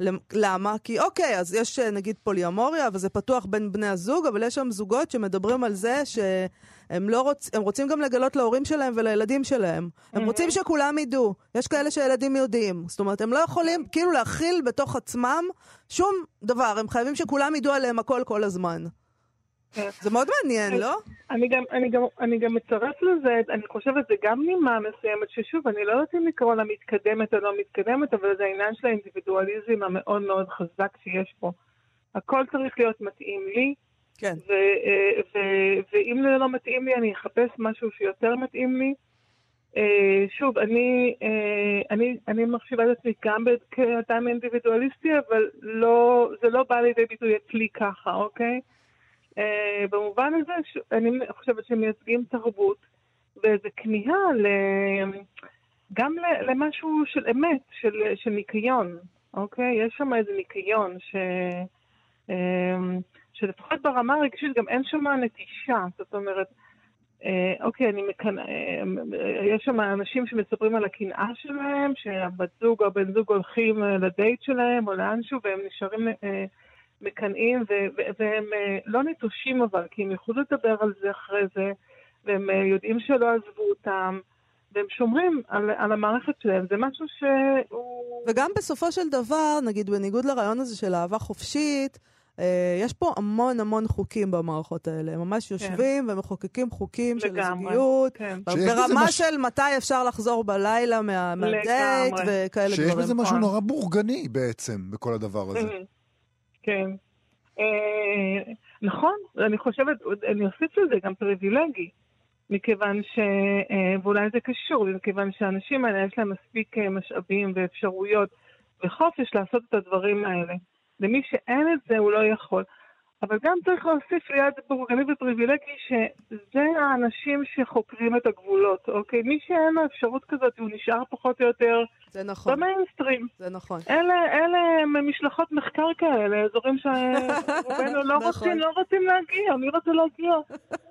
למ- למה? כי אוקיי, אז יש אה, נגיד פוליומוריה, וזה פתוח בין בני הזוג, אבל יש שם זוגות שמדברים על זה שהם לא רוצ... הם רוצים גם לגלות להורים שלהם ולילדים שלהם. הם רוצים שכולם ידעו. יש כאלה שהילדים יודעים. זאת אומרת, הם לא יכולים כאילו להכיל בתוך עצמם שום דבר. הם חייבים שכולם ידעו עליהם הכל כל הזמן. כן. זה מאוד מעניין, לא? אני גם, אני, גם, אני גם מצרף לזה, אני חושבת זה גם נימה מסוימת, ששוב, אני לא יודעת אם לקרוא לה מתקדמת או לא מתקדמת, אבל זה העניין של האינדיבידואליזם המאוד מאוד חזק שיש פה. הכל צריך להיות מתאים לי, כן. ו, אה, ו, ואם זה לא מתאים לי, אני אחפש משהו שיותר מתאים לי. אה, שוב, אני, אה, אני, אני מחשיבה את עצמי גם כאדם אינדיבידואליסטי, אבל לא, זה לא בא לידי ביטוי אצלי ככה, אוקיי? אה, במובן הזה, ש- אני חושבת שהם מייצגים תרבות ואיזו כמיהה. גם למשהו של אמת, של, של ניקיון, אוקיי? יש שם איזה ניקיון ש... אמ, שלפחות ברמה הרגשית גם אין שם נטישה, זאת אומרת, אה, אוקיי, אני מקנ... אה, יש שם אנשים שמספרים על הקנאה שלהם, שהבת זוג או הבן זוג הולכים אה, לדייט שלהם או לאנשהו והם נשארים אה, מקנאים ו- והם אה, לא נטושים אבל, כי הם יכולו לדבר על זה אחרי זה, והם אה, יודעים שלא עזבו אותם, והם שומרים על, על המערכת שלהם. זה משהו שהוא... וגם בסופו של דבר, נגיד בניגוד לרעיון הזה של אהבה חופשית, אה, יש פה המון המון חוקים במערכות האלה. הם ממש יושבים ומחוקקים חוקים של לגמרי, הזוגיות, כן. שיש בזה ברמה מש- של מתי אפשר לחזור בלילה מה- מהדייט. וכאלה שיש דברים. בזה משהו נכון. נורא בורגני בעצם, בכל הדבר הזה. כן. אה, נכון, אני חושבת, אני אוסיף לזה גם פריבילגי, מכיוון ש... אה, ואולי זה קשור, מכיוון שהאנשים האלה יש להם מספיק אה, משאבים ואפשרויות וחופש לעשות את הדברים האלה. למי שאין את זה הוא לא יכול. אבל גם צריך להוסיף ליד בורגני ופריבילגי שזה האנשים שחוקרים את הגבולות, אוקיי? מי שאין לו אפשרות כזאת הוא נשאר פחות או יותר זה נכון, במיינסטרים. זה נכון. אלה, אלה הם משלחות מחקר כאלה, אזורים שרובנו לא [laughs] נכון. רוצים, לא רוצים להגיע, מי רוצה להגיע?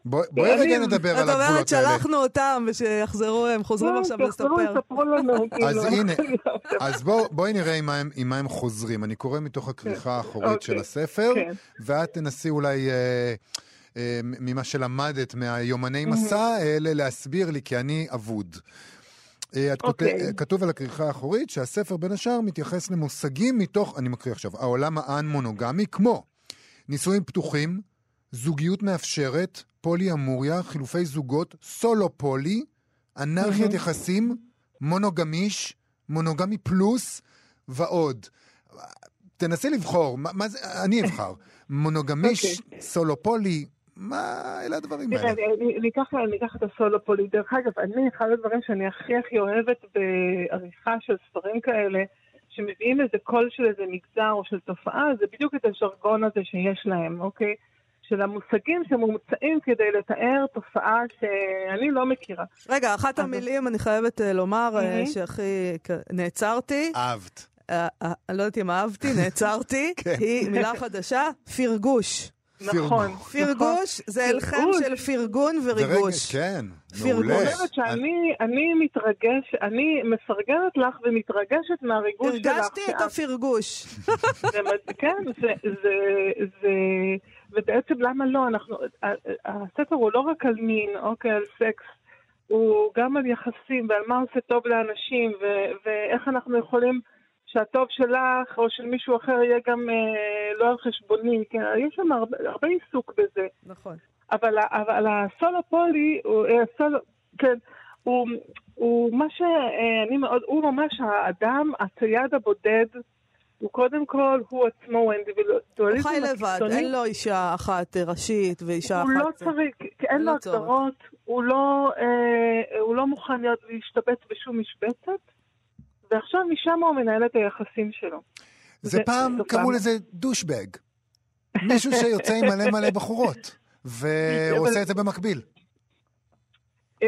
בוא- בואי רגע נדבר על את אומרת, הגבולות האלה. שלחנו אותם ושיחזרו, הם חוזרים כן, עכשיו תחזרו, לספר. תספרו לנו. [laughs] אז כאילו. הנה, [laughs] אז בוא- בואי נראה עם מה הם- חוזרים. אני קורא מתוך הכריכה האחורית אוקיי. של הספר, כן. ואת תנסי אולי, אה, אה, ממה שלמדת מהיומני מסע האלה, להסביר לי, כי אני אבוד. אה, את כותב, אוקיי. כתוב על הכריכה האחורית שהספר בין השאר מתייחס למושגים מתוך, אני מקריא עכשיו, העולם האן-מונוגמי, כמו נישואים פתוחים, זוגיות מאפשרת, פולי-אמוריה, חילופי זוגות, סולו-פולי, אנרכיית יחסים, מונוגמיש, מונוגמי פלוס ועוד. תנסי לבחור, מה, מה זה, אני אבחר. מונוגמיש, סולו-פולי, מה, אלה הדברים תראה, האלה. אני- אני אני אקח אני אקח את הסולו פולי. דרך אגב, אני, אחד הדברים שאני הכי הכי אוהבת בעריכה של ספרים כאלה, שמביאים איזה קול של איזה מגזר או של תופעה, זה בדיוק את הז'רגון הזה שיש להם, אוקיי? של המושגים שמומצאים כדי לתאר תופעה שאני לא מכירה. רגע, אחת המילים, אני חייבת אה, לומר, אה. שהכי נעצרתי, אהבת. אה, אה, אני לא יודעת אם אהבתי, [laughs] נעצרתי, כן. היא מילה חדשה, פרגוש. נכון. פרגוש זה הלחם. של פרגון וריגוש. כן. מעולה. אני חושבת שאני אני מתרגש, אני מפרגנת לך ומתרגשת מהריגוש שלך. הרגשתי את הפרגוש. מד- כן, זה, זה, זה, ובעצם למה לא? אנחנו, הספר הוא לא רק על מין, אוקיי, על סקס, הוא גם על יחסים ועל מה עושה טוב לאנשים, ו, ואיך אנחנו יכולים שהטוב שלך או של מישהו אחר יהיה גם אה, לא על חשבוני, כן, יש שם הרבה, הרבה עיסוק בזה. נכון. אבל, אבל הסולו פולי, הוא, אה, הסולו, כן, הוא, הוא מה שאני מאוד, הוא ממש האדם, הצייד הבודד, הוא קודם כל, הוא עצמו, הוא הוא האינדיבידואליזם חי לבד, הקיצוני. אין לו אישה אחת אה, ראשית ואישה הוא אחת... לא צריך, כי אין לו. הגדרות, הוא לא, אה, הוא לא מוכן להיות, להשתבץ בשום משבצת, ועכשיו משם הוא מנהל את היחסים שלו. זה זה- פעם זו קראו פעם. לזה דושבג. מישהו שיוצא עם מלא מלא בחורות, ועושה את זה במקביל. אה,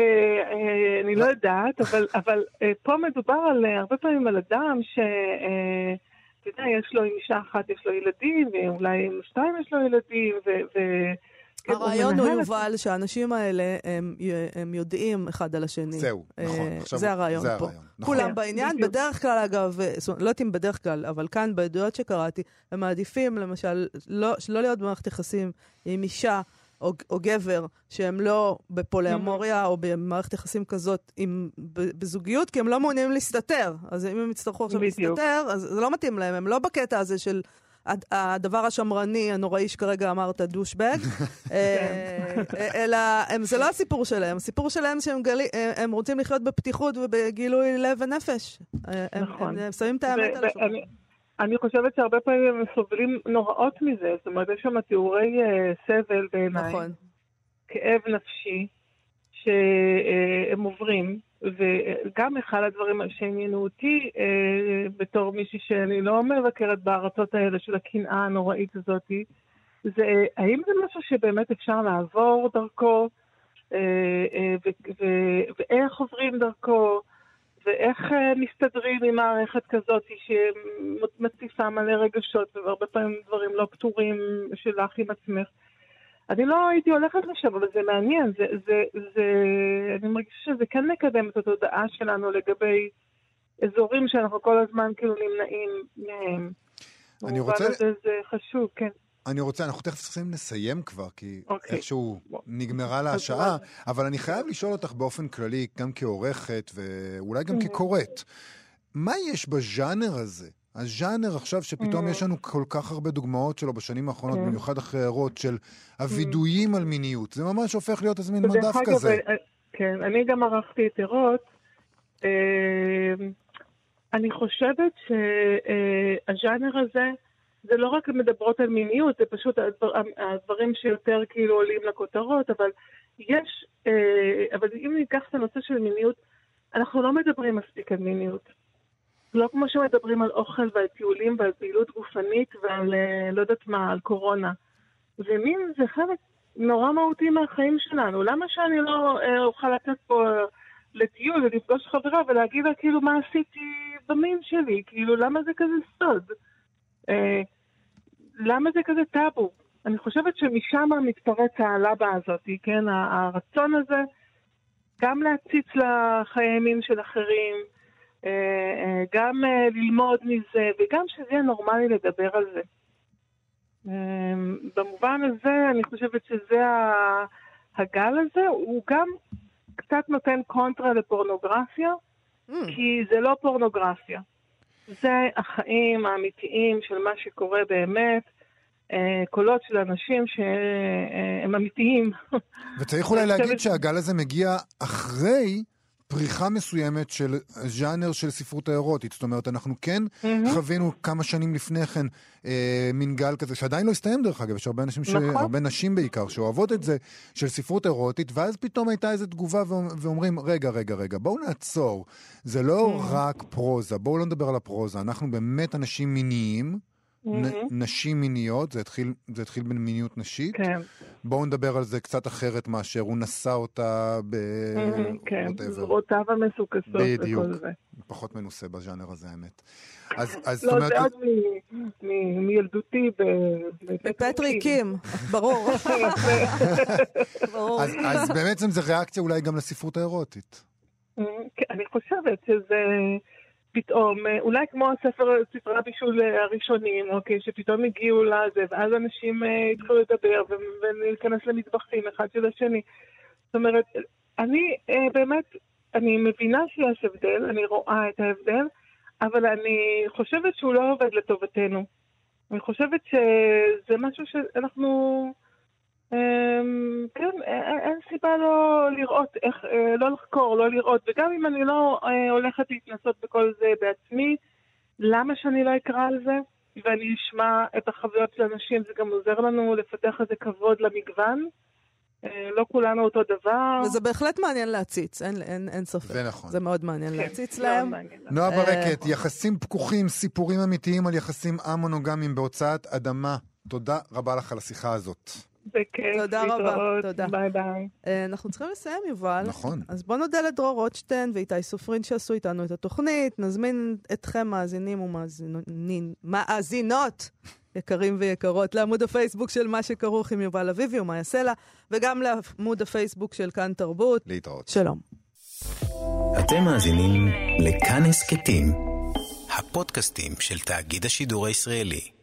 אה, אני לא יודעת, אבל, אבל אה, פה מדובר על, הרבה פעמים על אדם ש... אתה יודע, יש לו עם אישה אחת, יש לו ילדים, ואולי עם שתיים יש לו ילדים, ו... כן, הרעיון הוא, יובל, שהאנשים האלה, הם, הם יודעים אחד על השני. זהו, אה, נכון. עכשיו זה הרעיון זה פה. הרעיון, נכון. כולם כן, בעניין, בדיוק. בדרך כלל אגב, אה, זאת אומרת, לא יודעת אם בדרך כלל, אבל כאן בעדויות שקראתי, הם מעדיפים למשל לא, לא להיות במערכת יחסים עם אישה או, או גבר שהם לא בפולאמוריה או במערכת יחסים כזאת עם, בזוגיות, כי הם לא מעוניינים להסתתר. אז אם הם יצטרכו עכשיו בדיוק. להסתתר, אז זה לא מתאים להם, הם לא בקטע הזה של... הד- הדבר השמרני, הנוראי שכרגע אמרת, דושבג, [laughs] אה, אלא הם, זה לא הסיפור שלהם, הסיפור שלהם שהם גלי, הם- הם רוצים לחיות בפתיחות ובגילוי לב ונפש. אה, נכון. הם שמים את האמת על השולחן. אני חושבת שהרבה פעמים הם סובלים נוראות מזה, זאת אומרת, יש שם תיאורי אה, סבל בעיניי. נכון. כאב נפשי שהם עוברים, וגם אחד הדברים שעניינו אותי אה, בתור מישהי שאני לא מבקרת בארצות האלה של הקנאה הנוראית הזאת, זה האם זה משהו שבאמת אפשר לעבור דרכו, אה, אה, ו- ו- ואיך עוברים דרכו, ואיך אה, מסתדרים עם מערכת כזאת שמציפה מלא רגשות, והרבה פעמים דברים לא פתורים שלך עם עצמך. אני לא הייתי הולכת לשם, אבל זה מעניין, זה, זה, זה, אני מרגישה שזה כן מקדם את התודעה שלנו לגבי אזורים שאנחנו כל הזמן כאילו נמנעים מהם. אני רוצה- הזה זה חשוב, כן. אני רוצה, אנחנו תכף צריכים לסיים כבר, כי אוקיי. איכשהו נגמרה לה השעה, מה? אבל אני חייב לשאול אותך באופן כללי, גם כעורכת ואולי גם Mhm. כקוראת, מה יש בז'אנר הזה? הז'אנר עכשיו שפתאום. יש לנו כל כך הרבה דוגמאות שלו בשנים האחרונות, Mhm. במיוחד אחרי הערות של הווידויים על מיניות. זה ממש הופך להיות איזה מין מדף אגב, כזה. אה, כן, אני גם ערכתי את ערות. אה, אני חושבת שהז'אנר הזה, זה לא רק מדברות על מיניות, זה פשוט הדבר, הדברים שיותר כאילו עולים לכותרות, אבל יש, אה, אבל אם ניקח את הנושא של מיניות, אנחנו לא מדברים מספיק על מיניות. לא כמו שמדברים על אוכל ועל טיולים ועל פעילות גופנית ועל אה, לא יודעת מה, על קורונה. ומין זה חלק נורא מהותי מהחיים שלנו. למה שאני לא אה, אוכל לצאת פה אה, לטיול ולפגוש חברה ולהגיד לה כאילו מה עשיתי במין שלי? כאילו, למה זה כזה סוד? למה זה כזה טאבו? אני חושבת שמשם מתפרץ העלבה הזאת, כן? הרצון הזה גם להציץ לחיי מין של אחרים, גם אה, ללמוד מזה, וגם שזה יהיה נורמלי לדבר על זה. אה, במובן הזה, אני חושבת שזה הגל הזה, הוא גם קצת נותן קונטרה לפורנוגרפיה, Mm, כי זה לא פורנוגרפיה. זה החיים האמיתיים של מה שקורה באמת, אה, קולות של אנשים שהם אמיתיים. וצריך אולי להגיד שהגל הזה מגיע אחרי פריחה מסוימת של ז'אנר של ספרות האירוטית. זאת אומרת, אנחנו כן חווינו כמה שנים לפני כן אה, מין גל כזה, שעדיין לא הסתיים דרך אגב, יש הרבה אנשים, ש... נכון. הרבה נשים בעיקר, שאוהבות את זה, של ספרות אירוטית, ואז פתאום הייתה איזו תגובה ואומ- ואומרים, רגע, רגע, רגע, בואו נעצור. זה לא רק פרוזה, בואו לא נדבר על הפרוזה, אנחנו באמת אנשים מיניים. נ- נשים מיניות, זה התחיל, זה התחיל במיניות נשית. כן, בואו נדבר על זה קצת אחרת מאשר הוא נשא אותה ב... כן, whatever. זרועותיו המסוכסות בדיוק. וכל זה. פחות מנוסה בז'אנר הזה, האמת. אז, אז זאת לא, אומרת, זה עוד מ- מ- מילדותי ב- בפטרי קים, ברור. [laughs] ברור. אז, אז בעצם זה ריאקציה אולי גם לספרות האירוטית. כן, אני חושבת שזה פתאום, אה, אולי כמו הספר, ספרי הבישול אה, הראשונים, אוקיי, שפתאום הגיעו לזה, ואז אנשים אה, התחילו לדבר ולהיכנס למטבחים אחד של השני. זאת אומרת, אני באמת, אני מבינה שיש הבדל, אני רואה את ההבדל, אבל אני חושבת שהוא לא עובד לטובתנו. אני חושבת שזה משהו שאנחנו... אמ, כן, א- א- אין סיבה לא לראות, איך, לא לחקור, לא לראות, וגם אם אני לא הולכת להתנסות בכל זה בעצמי, למה שאני לא אקרא על זה? ואני אשמע את החוויות של אנשים, זה גם עוזר לנו לפתח איזה כבוד למגוון. לא כולנו אותו דבר. וזה בהחלט מעניין להציץ, אין- אין אין ספק. זה נכון. זה מאוד מעניין כן, להציץ מאוד להם. נועה אה, ברקת, יחסים פקוחים, סיפורים אמיתיים על יחסים א-מונוגמיים בהוצאת אדמה. תודה רבה לך על השיחה הזאת. בכיף, תודה רבה, תודה. ביי ביי. אה, אנחנו צריכים לסיים, יובל. נכון. אז בואו נודה לדרור רוטשטיין ואיתי סופרין שעשו איתנו את התוכנית. נזמין אתכם, מאזינים ומאזינים, מאזינות יקרים ויקרות, לעמוד הפייסבוק של מה שכרוך עם יובל אביבי ומאיה סלע, וגם לעמוד הפייסבוק של כאן תרבות. להתראות. שלום. אתם מאזינים לכאן הסכתים, הפודקאסטים של תאגיד השידור הישראלי.